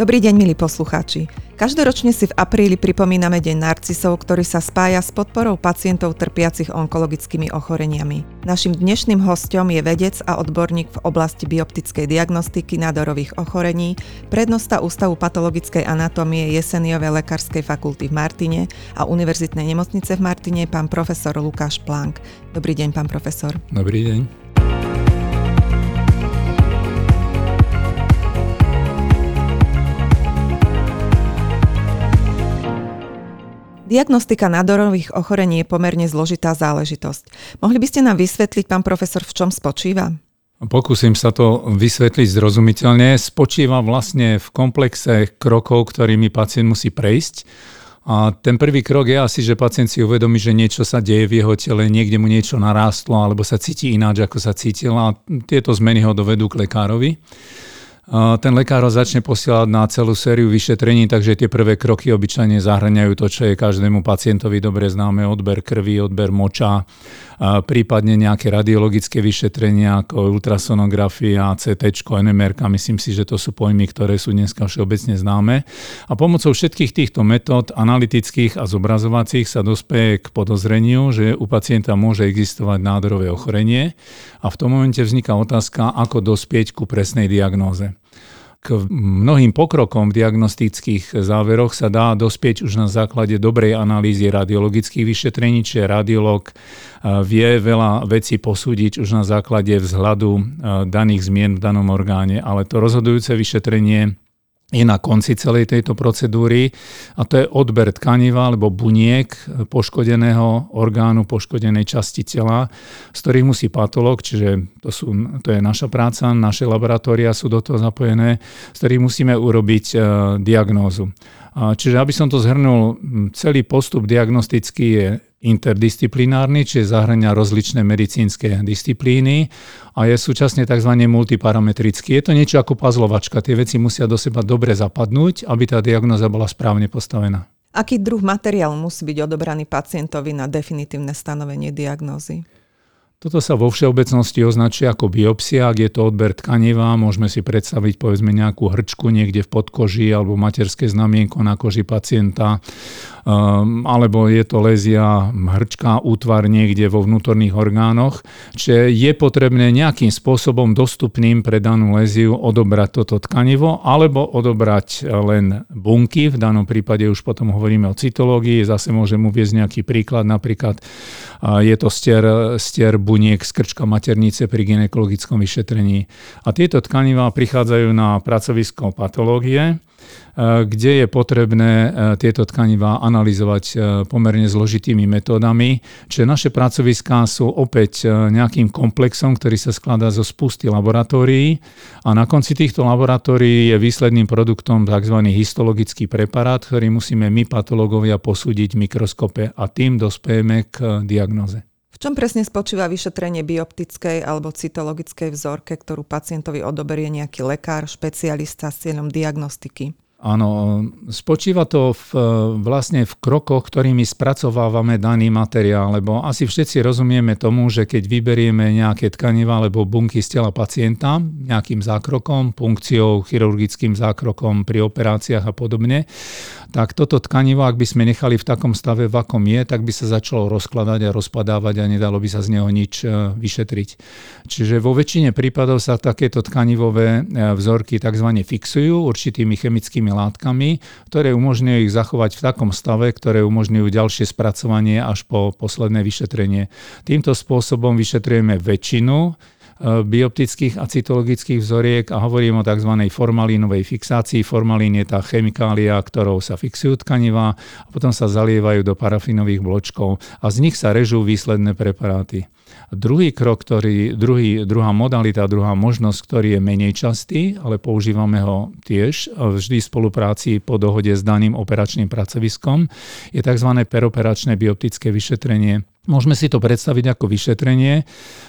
Dobrý deň, milí poslucháči. Každoročne si v apríli pripomíname Deň narcisov, ktorý sa spája s podporou pacientov trpiacich onkologickými ochoreniami. Našim dnešným hostom je vedec a odborník v oblasti bioptickej diagnostiky nádorových ochorení, prednosta Ústavu patologickej anatómie Jeseniovej lekárskej fakulty v Martine a Univerzitnej nemocnice v Martine, pán profesor Lukáš Plank. Dobrý deň, pán profesor. Dobrý deň. Diagnostika nádorových ochorení je pomerne zložitá záležitosť. Mohli by ste nám vysvetliť, pán profesor, v čom spočíva? Pokúsim sa to vysvetliť zrozumiteľne. Spočíva vlastne v komplexe krokov, ktorými pacient musí prejsť. A ten prvý krok je asi, že pacient si uvedomí, že niečo sa deje v jeho tele, niekde mu niečo narástlo alebo sa cíti ináč, ako sa cítil a tieto zmeny ho dovedú k lekárovi ten lekár ho začne posielať na celú sériu vyšetrení, takže tie prvé kroky obyčajne zahrňajú to, čo je každému pacientovi dobre známe, odber krvi, odber moča, prípadne nejaké radiologické vyšetrenia ako ultrasonografia, CT, NMR, myslím si, že to sú pojmy, ktoré sú dneska všeobecne známe. A pomocou všetkých týchto metód analytických a zobrazovacích sa dospeje k podozreniu, že u pacienta môže existovať nádorové ochorenie a v tom momente vzniká otázka, ako dospieť ku presnej diagnóze k mnohým pokrokom v diagnostických záveroch sa dá dospieť už na základe dobrej analýzy radiologických vyšetrení, čiže radiolog vie veľa vecí posúdiť už na základe vzhľadu daných zmien v danom orgáne, ale to rozhodujúce vyšetrenie je na konci celej tejto procedúry a to je odber tkaniva alebo buniek poškodeného orgánu, poškodenej časti tela, z ktorých musí patolog, čiže to, sú, to je naša práca, naše laboratória sú do toho zapojené, z ktorých musíme urobiť uh, diagnózu. Čiže aby som to zhrnul, celý postup diagnostický je interdisciplinárny, čiže zahrania rozličné medicínske disciplíny a je súčasne tzv. multiparametrický. Je to niečo ako pazlovačka, tie veci musia do seba dobre zapadnúť, aby tá diagnoza bola správne postavená. Aký druh materiálu musí byť odobraný pacientovi na definitívne stanovenie diagnózy? Toto sa vo všeobecnosti označuje ako biopsia, ak je to odber tkaniva, môžeme si predstaviť povedzme nejakú hrčku niekde v podkoži alebo materské znamienko na koži pacienta Ehm, alebo je to lézia hrčká útvar niekde vo vnútorných orgánoch. Čiže je potrebné nejakým spôsobom dostupným pre danú léziu odobrať toto tkanivo alebo odobrať len bunky. V danom prípade už potom hovoríme o cytológii. Zase môžem uviezť nejaký príklad. Napríklad je to stier, stier buniek z krčka maternice pri ginekologickom vyšetrení. A tieto tkanivá prichádzajú na pracovisko patológie Eh, kde je potrebné eh, tieto tkanivá analyzovať eh, pomerne zložitými metódami. Čiže naše pracoviská sú opäť nejakým komplexom, ktorý sa skladá zo spusty laboratórií a na konci týchto laboratórií je výsledným produktom tzv. histologický preparát, ktorý musíme my patológovia posúdiť v mikroskope a tým dospejeme k diagnoze. V čom presne spočíva vyšetrenie bioptickej alebo cytologickej vzorke, ktorú pacientovi odoberie nejaký lekár, špecialista s cieľom diagnostiky? Áno, spočíva to v, vlastne v krokoch, ktorými spracovávame daný materiál, lebo asi všetci rozumieme tomu, že keď vyberieme nejaké tkaniva alebo bunky z tela pacienta nejakým zákrokom, punkciou, chirurgickým zákrokom pri operáciách a podobne, tak toto tkanivo, ak by sme nechali v takom stave, v akom je, tak by sa začalo rozkladať a rozpadávať a nedalo by sa z neho nič e, vyšetriť. Čiže vo väčšine prípadov sa takéto tkanivové e, vzorky tzv. fixujú určitými chemickými látkami, ktoré umožňujú ich zachovať v takom stave, ktoré umožňujú ďalšie spracovanie až po posledné vyšetrenie. Týmto spôsobom vyšetrujeme väčšinu bioptických a cytologických vzoriek a hovorím o tzv. formalínovej fixácii. Formalín je tá chemikália, ktorou sa fixujú tkanivá a potom sa zalievajú do parafinových bločkov a z nich sa režú výsledné preparáty. Druhý krok, ktorý, druhý, druhá modalita, druhá možnosť, ktorý je menej častý, ale používame ho tiež vždy v spolupráci po dohode s daným operačným pracoviskom, je tzv. peroperačné bioptické vyšetrenie. Môžeme si to predstaviť ako vyšetrenie,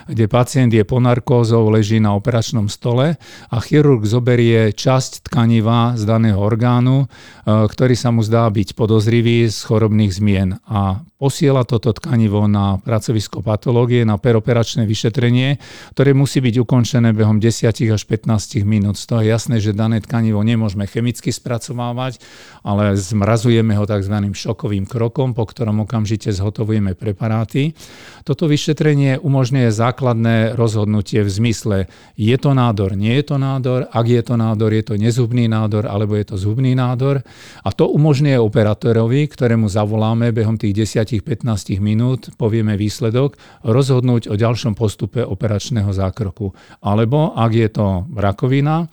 kde pacient je po narkózou, leží na operačnom stole a chirurg zoberie časť tkaniva z daného orgánu, e, ktorý sa mu zdá byť podozrivý z chorobných zmien. A posiela toto tkanivo na pracovisko patológie, na peroperačné vyšetrenie, ktoré musí byť ukončené behom 10 až 15 minút. Toho je jasné, že dané tkanivo nemôžeme chemicky spracovávať, ale zmrazujeme ho tzv. šokovým krokom, po ktorom okamžite zhotovujeme preparáty. Toto vyšetrenie umožňuje základné rozhodnutie v zmysle, je to nádor, nie je to nádor, ak je to nádor, je to nezubný nádor alebo je to zubný nádor. A to umožňuje operátorovi, ktorému zavoláme behom tých 10 10-15 minút povieme výsledok, rozhodnúť o ďalšom postupe operačného zákroku. Alebo ak je to rakovina,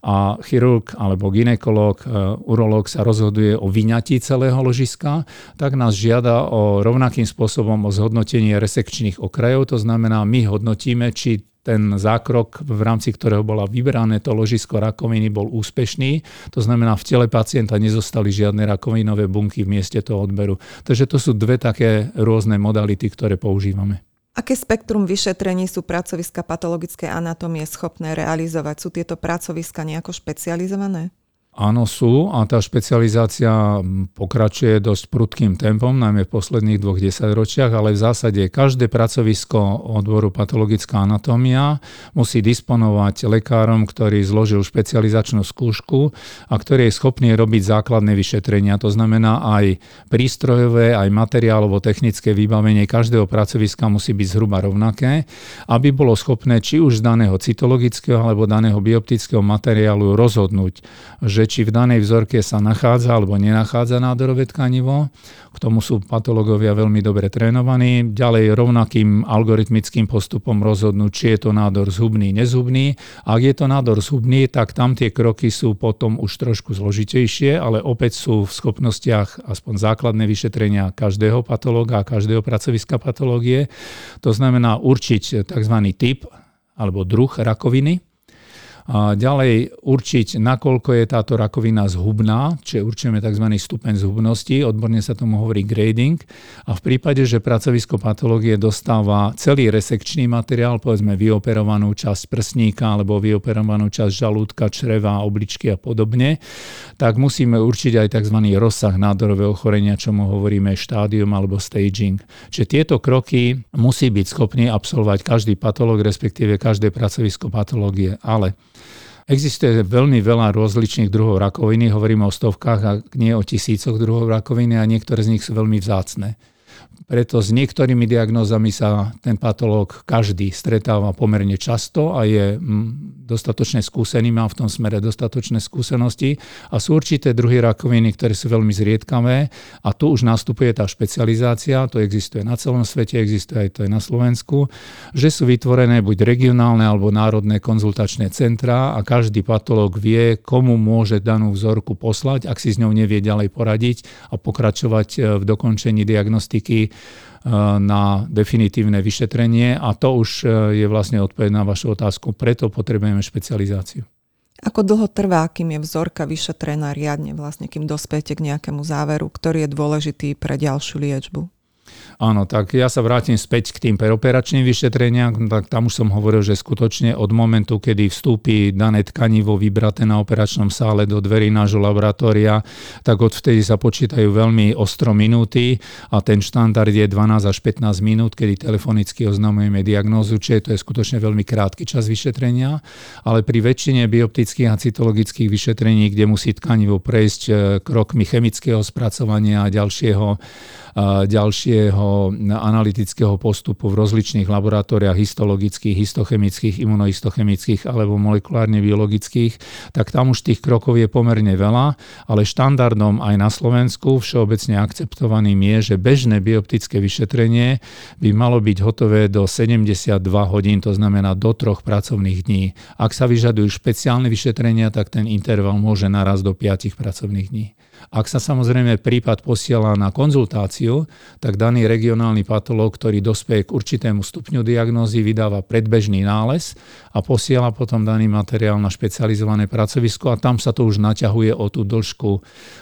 a chirurg alebo ginekolog, e, urológ sa rozhoduje o vyňatí celého ložiska, tak nás žiada o rovnakým spôsobom o zhodnotenie resekčných okrajov. To znamená, my hodnotíme, či ten zákrok, v rámci ktorého bola vyberané to ložisko rakoviny, bol úspešný. To znamená, v tele pacienta nezostali žiadne rakovinové bunky v mieste toho odberu. Takže to sú dve také rôzne modality, ktoré používame. Aké spektrum vyšetrení sú pracoviska patologické anatómie schopné realizovať? Sú tieto pracoviska nejako špecializované? Áno, sú a tá špecializácia pokračuje dosť prudkým tempom, najmä v posledných dvoch desaťročiach, ale v zásade každé pracovisko odboru patologická anatómia musí disponovať lekárom, ktorý zložil špecializačnú skúšku a ktorý je schopný robiť základné vyšetrenia. To znamená aj prístrojové, aj materiálovo technické vybavenie každého pracoviska musí byť zhruba rovnaké, aby bolo schopné či už z daného cytologického alebo daného bioptického materiálu rozhodnúť, že či v danej vzorke sa nachádza alebo nenachádza nádorové tkanivo. K tomu sú patológovia veľmi dobre trénovaní. Ďalej rovnakým algoritmickým postupom rozhodnúť, či je to nádor zhubný, nezhubný. Ak je to nádor zhubný, tak tam tie kroky sú potom už trošku zložitejšie, ale opäť sú v schopnostiach aspoň základné vyšetrenia každého patológa a každého pracoviska patológie. To znamená určiť tzv. typ alebo druh rakoviny, a ďalej určiť, nakoľko je táto rakovina zhubná, čiže určujeme tzv. stupeň zhubnosti, odborne sa tomu hovorí grading. A v prípade, že pracovisko patológie dostáva celý resekčný materiál, povedzme vyoperovanú časť prsníka alebo vyoperovanú časť žalúdka, čreva, obličky a podobne, tak musíme určiť aj tzv. rozsah nádorového ochorenia, čomu hovoríme štádium alebo staging. Čiže tieto kroky musí byť schopný absolvovať každý patológ, respektíve každé pracovisko patológie. Ale Existuje veľmi veľa rozličných druhov rakoviny, hovoríme o stovkách a nie o tisícoch druhov rakoviny a niektoré z nich sú veľmi vzácne. Preto s niektorými diagnózami sa ten patológ každý stretáva pomerne často a je mm, dostatočne skúsený, má v tom smere dostatočné skúsenosti. A sú určité druhy rakoviny, ktoré sú veľmi zriedkavé a tu už nastupuje tá špecializácia, to existuje na celom svete, existuje aj to aj na Slovensku, že sú vytvorené buď regionálne alebo národné konzultačné centrá a každý patológ vie, komu môže danú vzorku poslať, ak si s ňou nevie ďalej poradiť a pokračovať e, v dokončení diagnostiky na definitívne vyšetrenie a to už eh, je vlastne odpoveď na vašu otázku. Preto potrebujeme špecializáciu. Ako dlho trvá, kým je vzorka vyšetrená riadne, vlastne kým dospiete k nejakému záveru, ktorý je dôležitý pre ďalšiu liečbu? Áno, tak ja sa vrátim späť k tým peroperačným vyšetreniam, tak tam už som hovoril, že skutočne od momentu, kedy vstúpi dané tkanivo vybraté na operačnom sále do dverí nášho laboratória, tak odvtedy sa počítajú veľmi ostro minúty a ten štandard je 12 až 15 minút, kedy telefonicky oznamujeme diagnózu, čiže to je skutočne veľmi krátky čas vyšetrenia, ale pri väčšine bioptických a cytologických vyšetrení, kde musí tkanivo prejsť e, krokmi chemického spracovania a ďalšieho ďalšieho analytického postupu v rozličných laboratóriách histologických, histochemických, imunohistochemických alebo molekulárne biologických, tak tam už tých krokov je pomerne veľa, ale štandardom aj na Slovensku všeobecne akceptovaným je, že bežné bioptické vyšetrenie by malo byť hotové do 72 hodín, to znamená do troch pracovných dní. Ak sa vyžadujú špeciálne vyšetrenia, tak ten interval môže naraz do 5 pracovných dní. Ak sa samozrejme prípad posiela na konzultáciu, tak daný regionálny patológ, ktorý dospeje k určitému stupňu diagnózy, vydáva predbežný nález a posiela potom daný materiál na špecializované pracovisko a tam sa to už naťahuje o tú dĺžku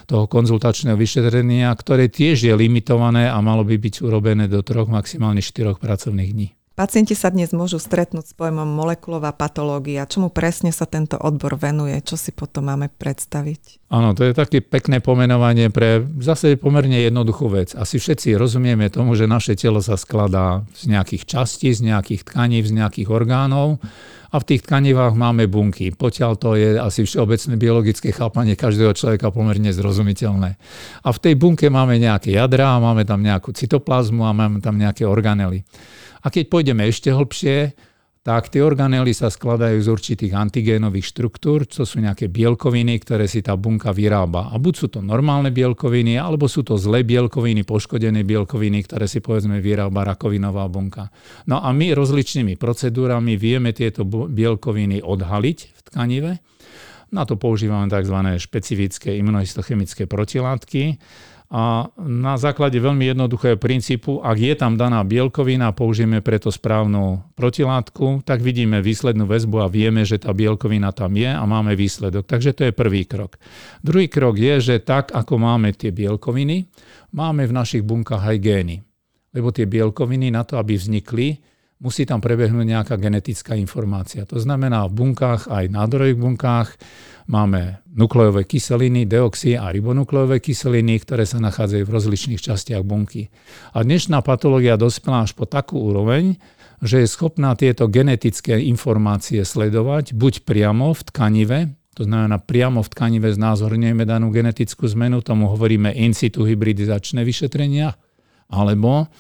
toho konzultačného vyšetrenia, ktoré tiež je limitované a malo by byť urobené do troch, maximálne štyroch pracovných dní. Pacienti sa dnes môžu stretnúť s pojmom molekulová patológia. Čomu presne sa tento odbor venuje? Čo si potom máme predstaviť? Áno, to je také pekné pomenovanie pre zase pomerne jednoduchú vec. Asi všetci rozumieme tomu, že naše telo sa skladá z nejakých častí, z nejakých tkaní, z nejakých orgánov a v tých tkanivách máme bunky. Potiaľ to je asi všeobecné biologické chápanie každého človeka pomerne zrozumiteľné. A v tej bunke máme nejaké jadra, máme tam nejakú cytoplazmu a máme tam nejaké organely. A keď pôjdeme ešte hlbšie, tak tie organely sa skladajú z určitých antigénových štruktúr, to sú nejaké bielkoviny, ktoré si tá bunka vyrába. A buď sú to normálne bielkoviny, alebo sú to zlé bielkoviny, poškodené bielkoviny, ktoré si povedzme vyrába rakovinová bunka. No a my rozličnými procedúrami vieme tieto bielkoviny odhaliť v tkanive. Na to používame tzv. špecifické imunohistochemické protilátky a na základe veľmi jednoduchého princípu, ak je tam daná bielkovina a použijeme preto správnu protilátku, tak vidíme výslednú väzbu a vieme, že tá bielkovina tam je a máme výsledok. Takže to je prvý krok. Druhý krok je, že tak ako máme tie bielkoviny, máme v našich bunkách aj gény. Lebo tie bielkoviny na to, aby vznikli, musí tam prebehnúť nejaká genetická informácia. To znamená, v bunkách, aj nádorových bunkách, máme nukleové kyseliny, deoxy a ribonukleové kyseliny, ktoré sa nachádzajú v rozličných častiach bunky. A dnešná patológia dospela až po takú úroveň, že je schopná tieto genetické informácie sledovať buď priamo v tkanive, to znamená priamo v tkanive znázorňujeme danú genetickú zmenu, tomu hovoríme in situ hybridizačné vyšetrenia, alebo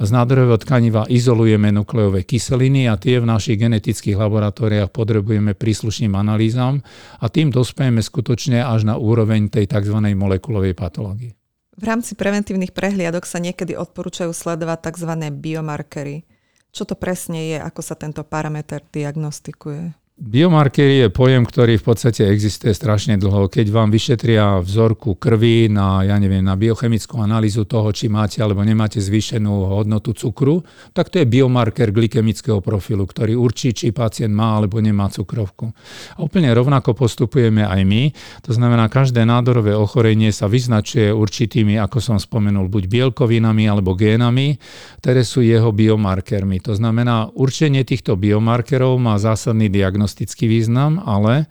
z nádorového tkaniva izolujeme nukleové kyseliny a tie v našich genetických laboratóriách podrobujeme príslušným analýzam a tým dospejeme skutočne až na úroveň tej tzv. molekulovej patológie. V rámci preventívnych prehliadok sa niekedy odporúčajú sledovať tzv. biomarkery. Čo to presne je, ako sa tento parameter diagnostikuje? Biomarkery je pojem, ktorý v podstate existuje strašne dlho. Keď vám vyšetria vzorku krvi na, ja neviem, na biochemickú analýzu toho, či máte alebo nemáte zvýšenú hodnotu cukru, tak to je biomarker glykemického profilu, ktorý určí, či pacient má alebo nemá cukrovku. A úplne rovnako postupujeme aj my. To znamená, každé nádorové ochorenie sa vyznačuje určitými, ako som spomenul, buď bielkovinami alebo génami, ktoré sú jeho biomarkermi. To znamená, určenie týchto biomarkerov má zásadný diagnostický diagnostický význam, ale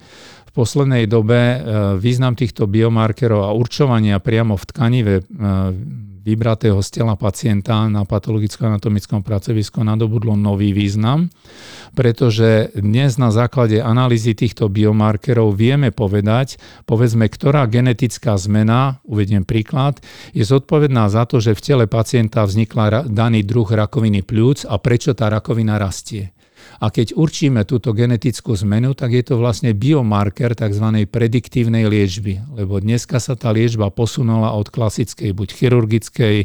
v poslednej dobe e, význam týchto biomarkerov a určovania priamo v tkanive e, vybratého z tela pacienta na patologicko-anatomickom pracovisku nadobudlo nový význam, pretože dnes na základe analýzy týchto biomarkerov vieme povedať, povedzme, ktorá genetická zmena, uvediem príklad, je zodpovedná za to, že v tele pacienta vznikla daný druh rakoviny pľúc a prečo tá rakovina rastie. A keď určíme túto genetickú zmenu, tak je to vlastne biomarker tzv. prediktívnej liečby. Lebo dneska sa tá liečba posunula od klasickej buď chirurgickej,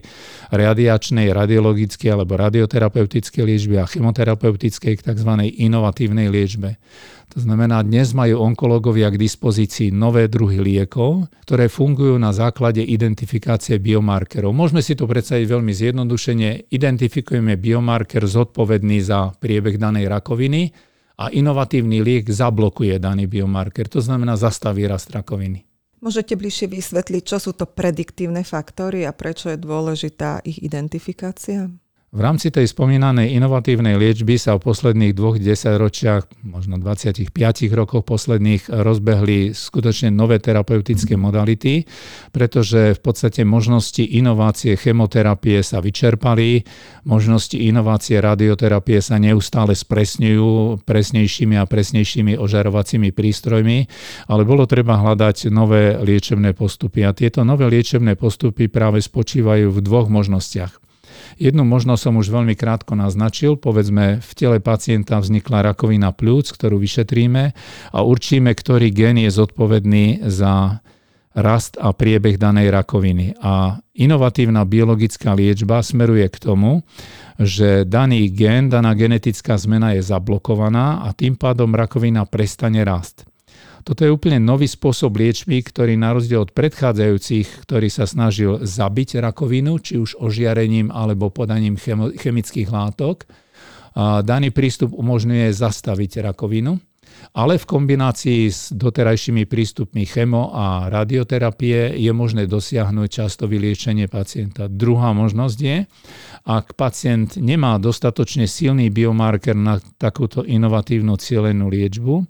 radiačnej, radiologickej alebo radioterapeutickej liečby a chemoterapeutickej k tzv. inovatívnej liečbe. To znamená, dnes majú onkológovia k dispozícii nové druhy liekov, ktoré fungujú na základe identifikácie biomarkerov. Môžeme si to predstaviť veľmi zjednodušene. Identifikujeme biomarker zodpovedný za priebeh danej rakoviny a inovatívny liek zablokuje daný biomarker. To znamená, zastaví rast rakoviny. Môžete bližšie vysvetliť, čo sú to prediktívne faktory a prečo je dôležitá ich identifikácia? V rámci tej spomínanej inovatívnej liečby sa v posledných dvoch desaťročiach, možno 25 rokoch posledných, rozbehli skutočne nové terapeutické modality, pretože v podstate možnosti inovácie chemoterapie sa vyčerpali, možnosti inovácie radioterapie sa neustále spresňujú presnejšími a presnejšími ožarovacími prístrojmi, ale bolo treba hľadať nové liečebné postupy. A tieto nové liečebné postupy práve spočívajú v dvoch možnostiach. Jednu možnosť som už veľmi krátko naznačil. Povedzme, v tele pacienta vznikla rakovina pľúc, ktorú vyšetríme a určíme, ktorý gen je zodpovedný za rast a priebeh danej rakoviny. A inovatívna biologická liečba smeruje k tomu, že daný gen, daná genetická zmena je zablokovaná a tým pádom rakovina prestane rast. Toto je úplne nový spôsob liečby, ktorý na rozdiel od predchádzajúcich, ktorý sa snažil zabiť rakovinu, či už ožiarením alebo podaním chemických látok, daný prístup umožňuje zastaviť rakovinu ale v kombinácii s doterajšími prístupmi chemo a radioterapie je možné dosiahnuť často vyliečenie pacienta. Druhá možnosť je, ak pacient nemá dostatočne silný biomarker na takúto inovatívnu cielenú liečbu,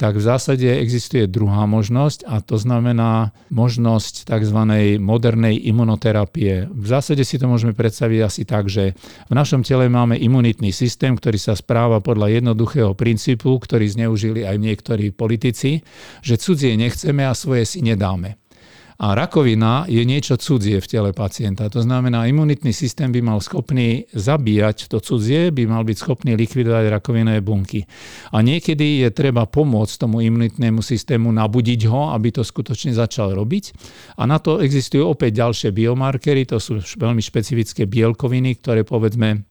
tak v zásade existuje druhá možnosť a to znamená možnosť tzv. modernej imunoterapie. V zásade si to môžeme predstaviť asi tak, že v našom tele máme imunitný systém, ktorý sa správa podľa jednoduchého princípu, ktorý zneužili aj niektorí politici, že cudzie nechceme a svoje si nedáme. A rakovina je niečo cudzie v tele pacienta. To znamená, imunitný systém by mal schopný zabíjať to cudzie, by mal byť schopný likvidovať rakovinové bunky. A niekedy je treba pomôcť tomu imunitnému systému nabudiť ho, aby to skutočne začal robiť. A na to existujú opäť ďalšie biomarkery, to sú veľmi špecifické bielkoviny, ktoré povedzme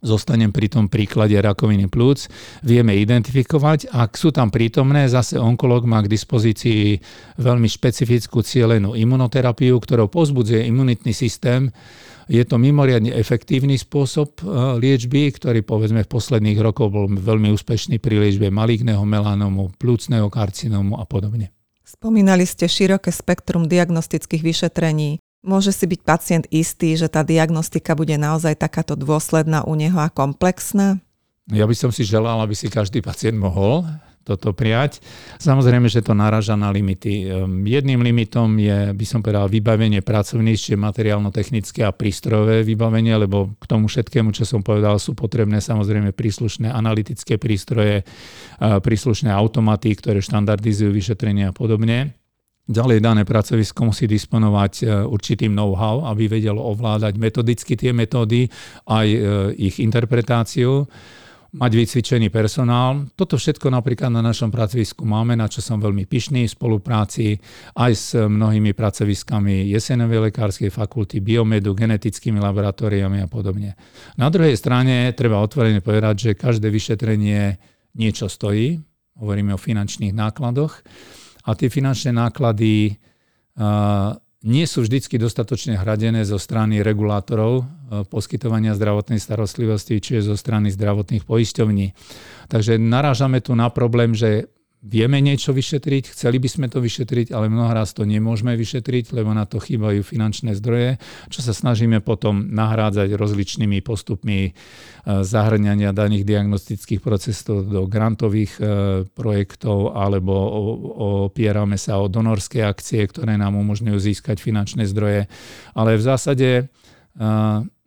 zostanem pri tom príklade rakoviny plúc, vieme identifikovať. Ak sú tam prítomné, zase onkolog má k dispozícii veľmi špecifickú cielenú imunoterapiu, ktorou pozbudzuje imunitný systém. Je to mimoriadne efektívny spôsob e, liečby, ktorý povedzme v posledných rokoch bol veľmi úspešný pri liečbe maligného melanomu, plúcneho karcinómu a podobne. Spomínali ste široké spektrum diagnostických vyšetrení. Môže si byť pacient istý, že tá diagnostika bude naozaj takáto dôsledná u neho a komplexná? Ja by som si želal, aby si každý pacient mohol toto prijať. Samozrejme, že to naraža na limity. Ehm, jedným limitom je, by som povedal, vybavenie pracovníctve, materiálno-technické a prístrojové vybavenie, lebo k tomu všetkému, čo som povedal, sú potrebné samozrejme príslušné analytické prístroje, príslušné automaty, ktoré štandardizujú vyšetrenia a podobne. Ďalej dané pracovisko musí disponovať e, určitým know-how, aby vedelo ovládať metodicky tie metódy, aj e, ich interpretáciu mať vycvičený personál. Toto všetko napríklad na našom pracovisku máme, na čo som veľmi pyšný v spolupráci aj s mnohými pracoviskami Jesenovej lekárskej fakulty, biomedu, genetickými laboratóriami a podobne. Na druhej strane treba otvorene povedať, že každé vyšetrenie niečo stojí. Hovoríme o finančných nákladoch a tie finančné náklady nie sú vždy dostatočne hradené zo strany regulátorov poskytovania zdravotnej starostlivosti, čiže zo strany zdravotných poisťovní. Takže narážame tu na problém, že vieme niečo vyšetriť, chceli by sme to vyšetriť, ale mnohoraz to nemôžeme vyšetriť, lebo na to chýbajú finančné zdroje, čo sa snažíme potom nahrádzať rozličnými postupmi e, zahrňania daných diagnostických procesov do grantových e, projektov alebo opierame sa o donorské akcie, ktoré nám umožňujú získať finančné zdroje. Ale v zásade e,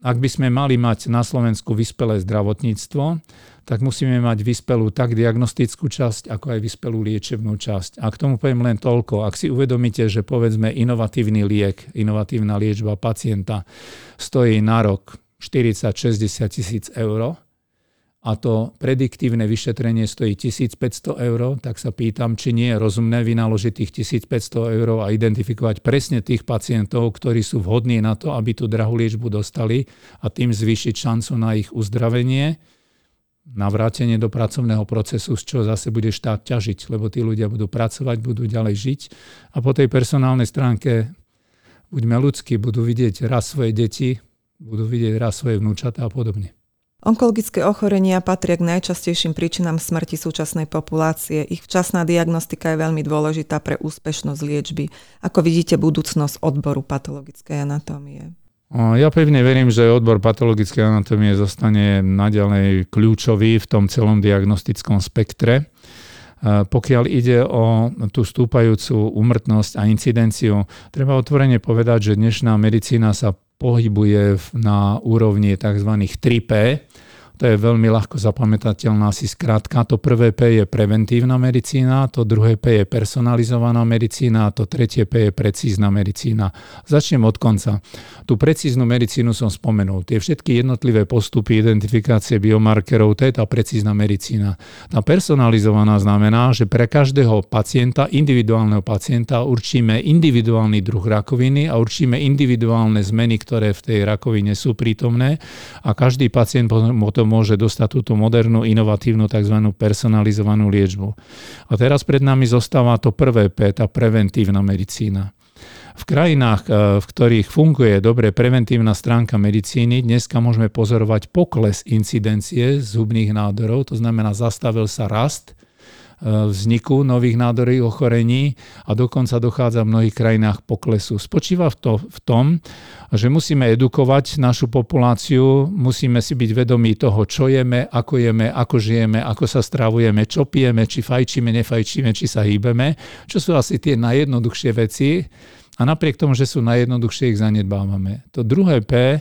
ak by sme mali mať na Slovensku vyspelé zdravotníctvo, tak musíme mať vyspelú tak diagnostickú časť, ako aj vyspelú liečebnú časť. A k tomu poviem len toľko. Ak si uvedomíte, že povedzme inovatívny liek, inovatívna liečba pacienta stojí na rok 40-60 tisíc eur, a to prediktívne vyšetrenie stojí 1500 eur, tak sa pýtam, či nie je rozumné vynaložiť tých 1500 eur a identifikovať presne tých pacientov, ktorí sú vhodní na to, aby tú drahú liečbu dostali a tým zvýšiť šancu na ich uzdravenie, navrátenie do pracovného procesu, z čoho zase bude štát ťažiť, lebo tí ľudia budú pracovať, budú ďalej žiť a po tej personálnej stránke buďme ľudskí, budú vidieť raz svoje deti, budú vidieť raz svoje vnúčata a podobne. Onkologické ochorenia patria k najčastejším príčinám smrti súčasnej populácie. Ich včasná diagnostika je veľmi dôležitá pre úspešnosť liečby. Ako vidíte budúcnosť odboru patologickej anatómie? Ja pevne verím, že odbor patologickej anatómie zostane naďalej kľúčový v tom celom diagnostickom spektre. Pokiaľ ide o tú stúpajúcu umrtnosť a incidenciu, treba otvorene povedať, že dnešná medicína sa pohybuje na úrovni tzv. 3P, to je veľmi ľahko zapamätateľná si skrátka. To prvé P je preventívna medicína, to druhé P je personalizovaná medicína a to tretie P je precízna medicína. Začnem od konca. Tú precíznu medicínu som spomenul. Tie všetky jednotlivé postupy identifikácie biomarkerov, to je tá precízna medicína. Tá personalizovaná znamená, že pre každého pacienta, individuálneho pacienta určíme individuálny druh rakoviny a určíme individuálne zmeny, ktoré v tej rakovine sú prítomné a každý pacient potom môže dostať túto modernú, inovatívnu tzv. personalizovanú liečbu. A teraz pred nami zostáva to prvé P, tá preventívna medicína. V krajinách, e, v ktorých funguje dobre preventívna stránka medicíny, dneska môžeme pozorovať pokles incidencie zubných nádorov, to znamená zastavil sa rast vzniku nových nádorových ochorení a dokonca dochádza v mnohých krajinách poklesu. Spočíva v, to, v tom, že musíme edukovať našu populáciu, musíme si byť vedomí toho, čo jeme, ako jeme, ako žijeme, ako sa stravujeme, čo pijeme, či fajčíme, nefajčíme, či sa hýbeme, čo sú asi tie najjednoduchšie veci. A napriek tomu, že sú najjednoduchšie, ich zanedbávame. To druhé P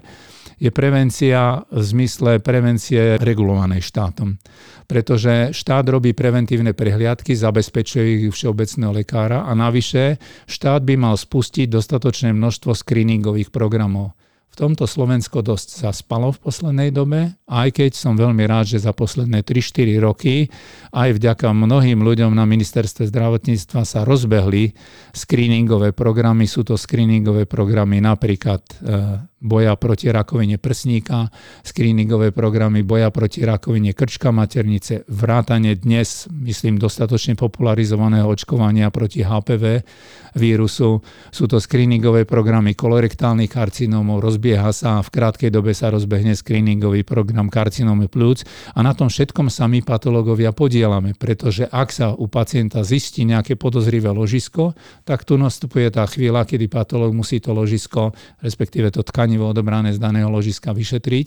je prevencia v zmysle prevencie regulovanej štátom. Pretože štát robí preventívne prehliadky, zabezpečuje ich všeobecného lekára a navyše štát by mal spustiť dostatočné množstvo screeningových programov. V tomto Slovensko dosť zaspalo v poslednej dobe, aj keď som veľmi rád, že za posledné 3-4 roky aj vďaka mnohým ľuďom na ministerstve zdravotníctva sa rozbehli screeningové programy. Sú to screeningové programy napríklad e, boja proti rakovine prsníka, screeningové programy boja proti rakovine krčka maternice, vrátane dnes, myslím, dostatočne popularizovaného očkovania proti HPV vírusu. Sú to screeningové programy kolorektálnych karcinómov, rozbieha sa, v krátkej dobe sa rozbehne screeningový program karcinómy plúc a na tom všetkom sa my patológovia podielame, pretože ak sa u pacienta zistí nejaké podozrivé ložisko, tak tu nastupuje tá chvíľa, kedy patológ musí to ložisko, respektíve to tkanie tkanivo odobrané z daného ložiska vyšetriť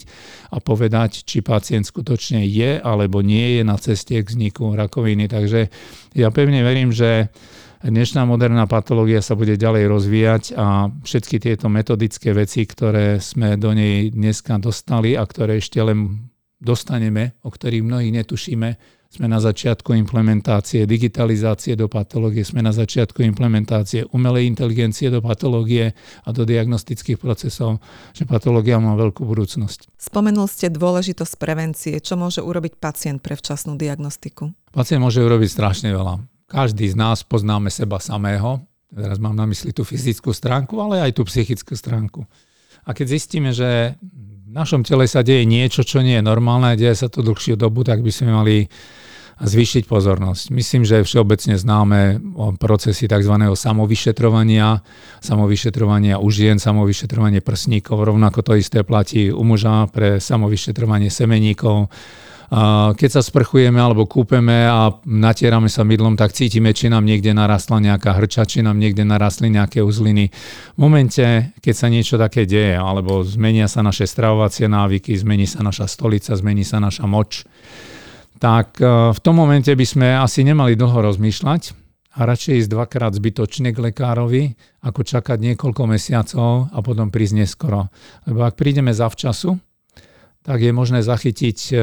a povedať, či pacient skutočne je alebo nie je na ceste k vzniku rakoviny. Takže ja pevne verím, že dnešná moderná patológia sa bude ďalej rozvíjať a všetky tieto metodické veci, ktoré sme do nej dneska dostali a ktoré ešte len dostaneme, o ktorých mnohých netušíme, sme na začiatku implementácie digitalizácie do patológie, sme na začiatku implementácie umelej inteligencie do patológie a do diagnostických procesov, že patológia má veľkú budúcnosť. Spomenul ste dôležitosť prevencie. Čo môže urobiť pacient pre včasnú diagnostiku? Pacient môže urobiť strašne veľa. Každý z nás poznáme seba samého. Teraz mám na mysli tú fyzickú stránku, ale aj tú psychickú stránku. A keď zistíme, že v našom tele sa deje niečo, čo nie je normálne, deje sa to dlhšiu dobu, tak by sme mali zvýšiť pozornosť. Myslím, že všeobecne známe procesy tzv. samovyšetrovania, samovyšetrovania u žien, samovyšetrovanie prsníkov, rovnako to isté platí u muža pre samovyšetrovanie semeníkov. Keď sa sprchujeme alebo kúpeme a natierame sa mydlom, tak cítime, či nám niekde narastla nejaká hrča, či nám niekde narastli nejaké uzliny. V momente, keď sa niečo také deje, alebo zmenia sa naše stravovacie návyky, zmení sa naša stolica, zmení sa naša moč, tak e, v tom momente by sme asi nemali dlho rozmýšľať a radšej ísť dvakrát zbytočne k lekárovi, ako čakať niekoľko mesiacov a potom prísť neskoro. Lebo ak prídeme zavčasu, tak je možné zachytiť e,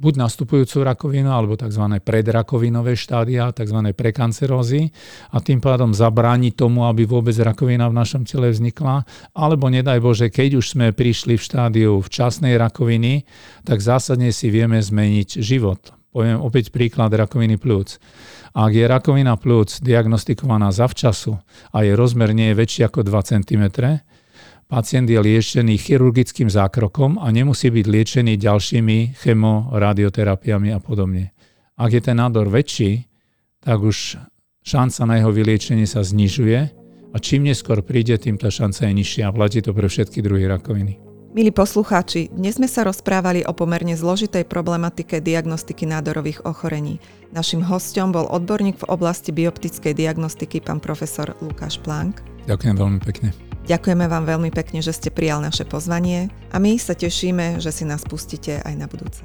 buď nastupujúcu rakovinu, alebo tzv. predrakovinové štádia, tzv. prekancerózy a tým pádom zabrániť tomu, aby vôbec rakovina v našom tele vznikla, alebo nedaj Bože, keď už sme prišli v štádiu včasnej rakoviny, tak zásadne si vieme zmeniť život. Poviem opäť príklad rakoviny plúc. Ak je rakovina plúc diagnostikovaná zavčasu a jej rozmer nie je väčší ako 2 cm, Pacient je liečený chirurgickým zákrokom a nemusí byť liečený ďalšími chemo, radioterapiami a podobne. Ak je ten nádor väčší, tak už šanca na jeho vyliečenie sa znižuje a čím neskôr príde, tým tá šanca je nižšia a platí to pre všetky druhy rakoviny. Milí poslucháči, dnes sme sa rozprávali o pomerne zložitej problematike diagnostiky nádorových ochorení. Našim hostom bol odborník v oblasti bioptickej diagnostiky, pán profesor Lukáš Plank. Ďakujem veľmi pekne. Ďakujeme vám veľmi pekne, že ste prijal naše pozvanie a my sa tešíme, že si nás pustíte aj na budúce.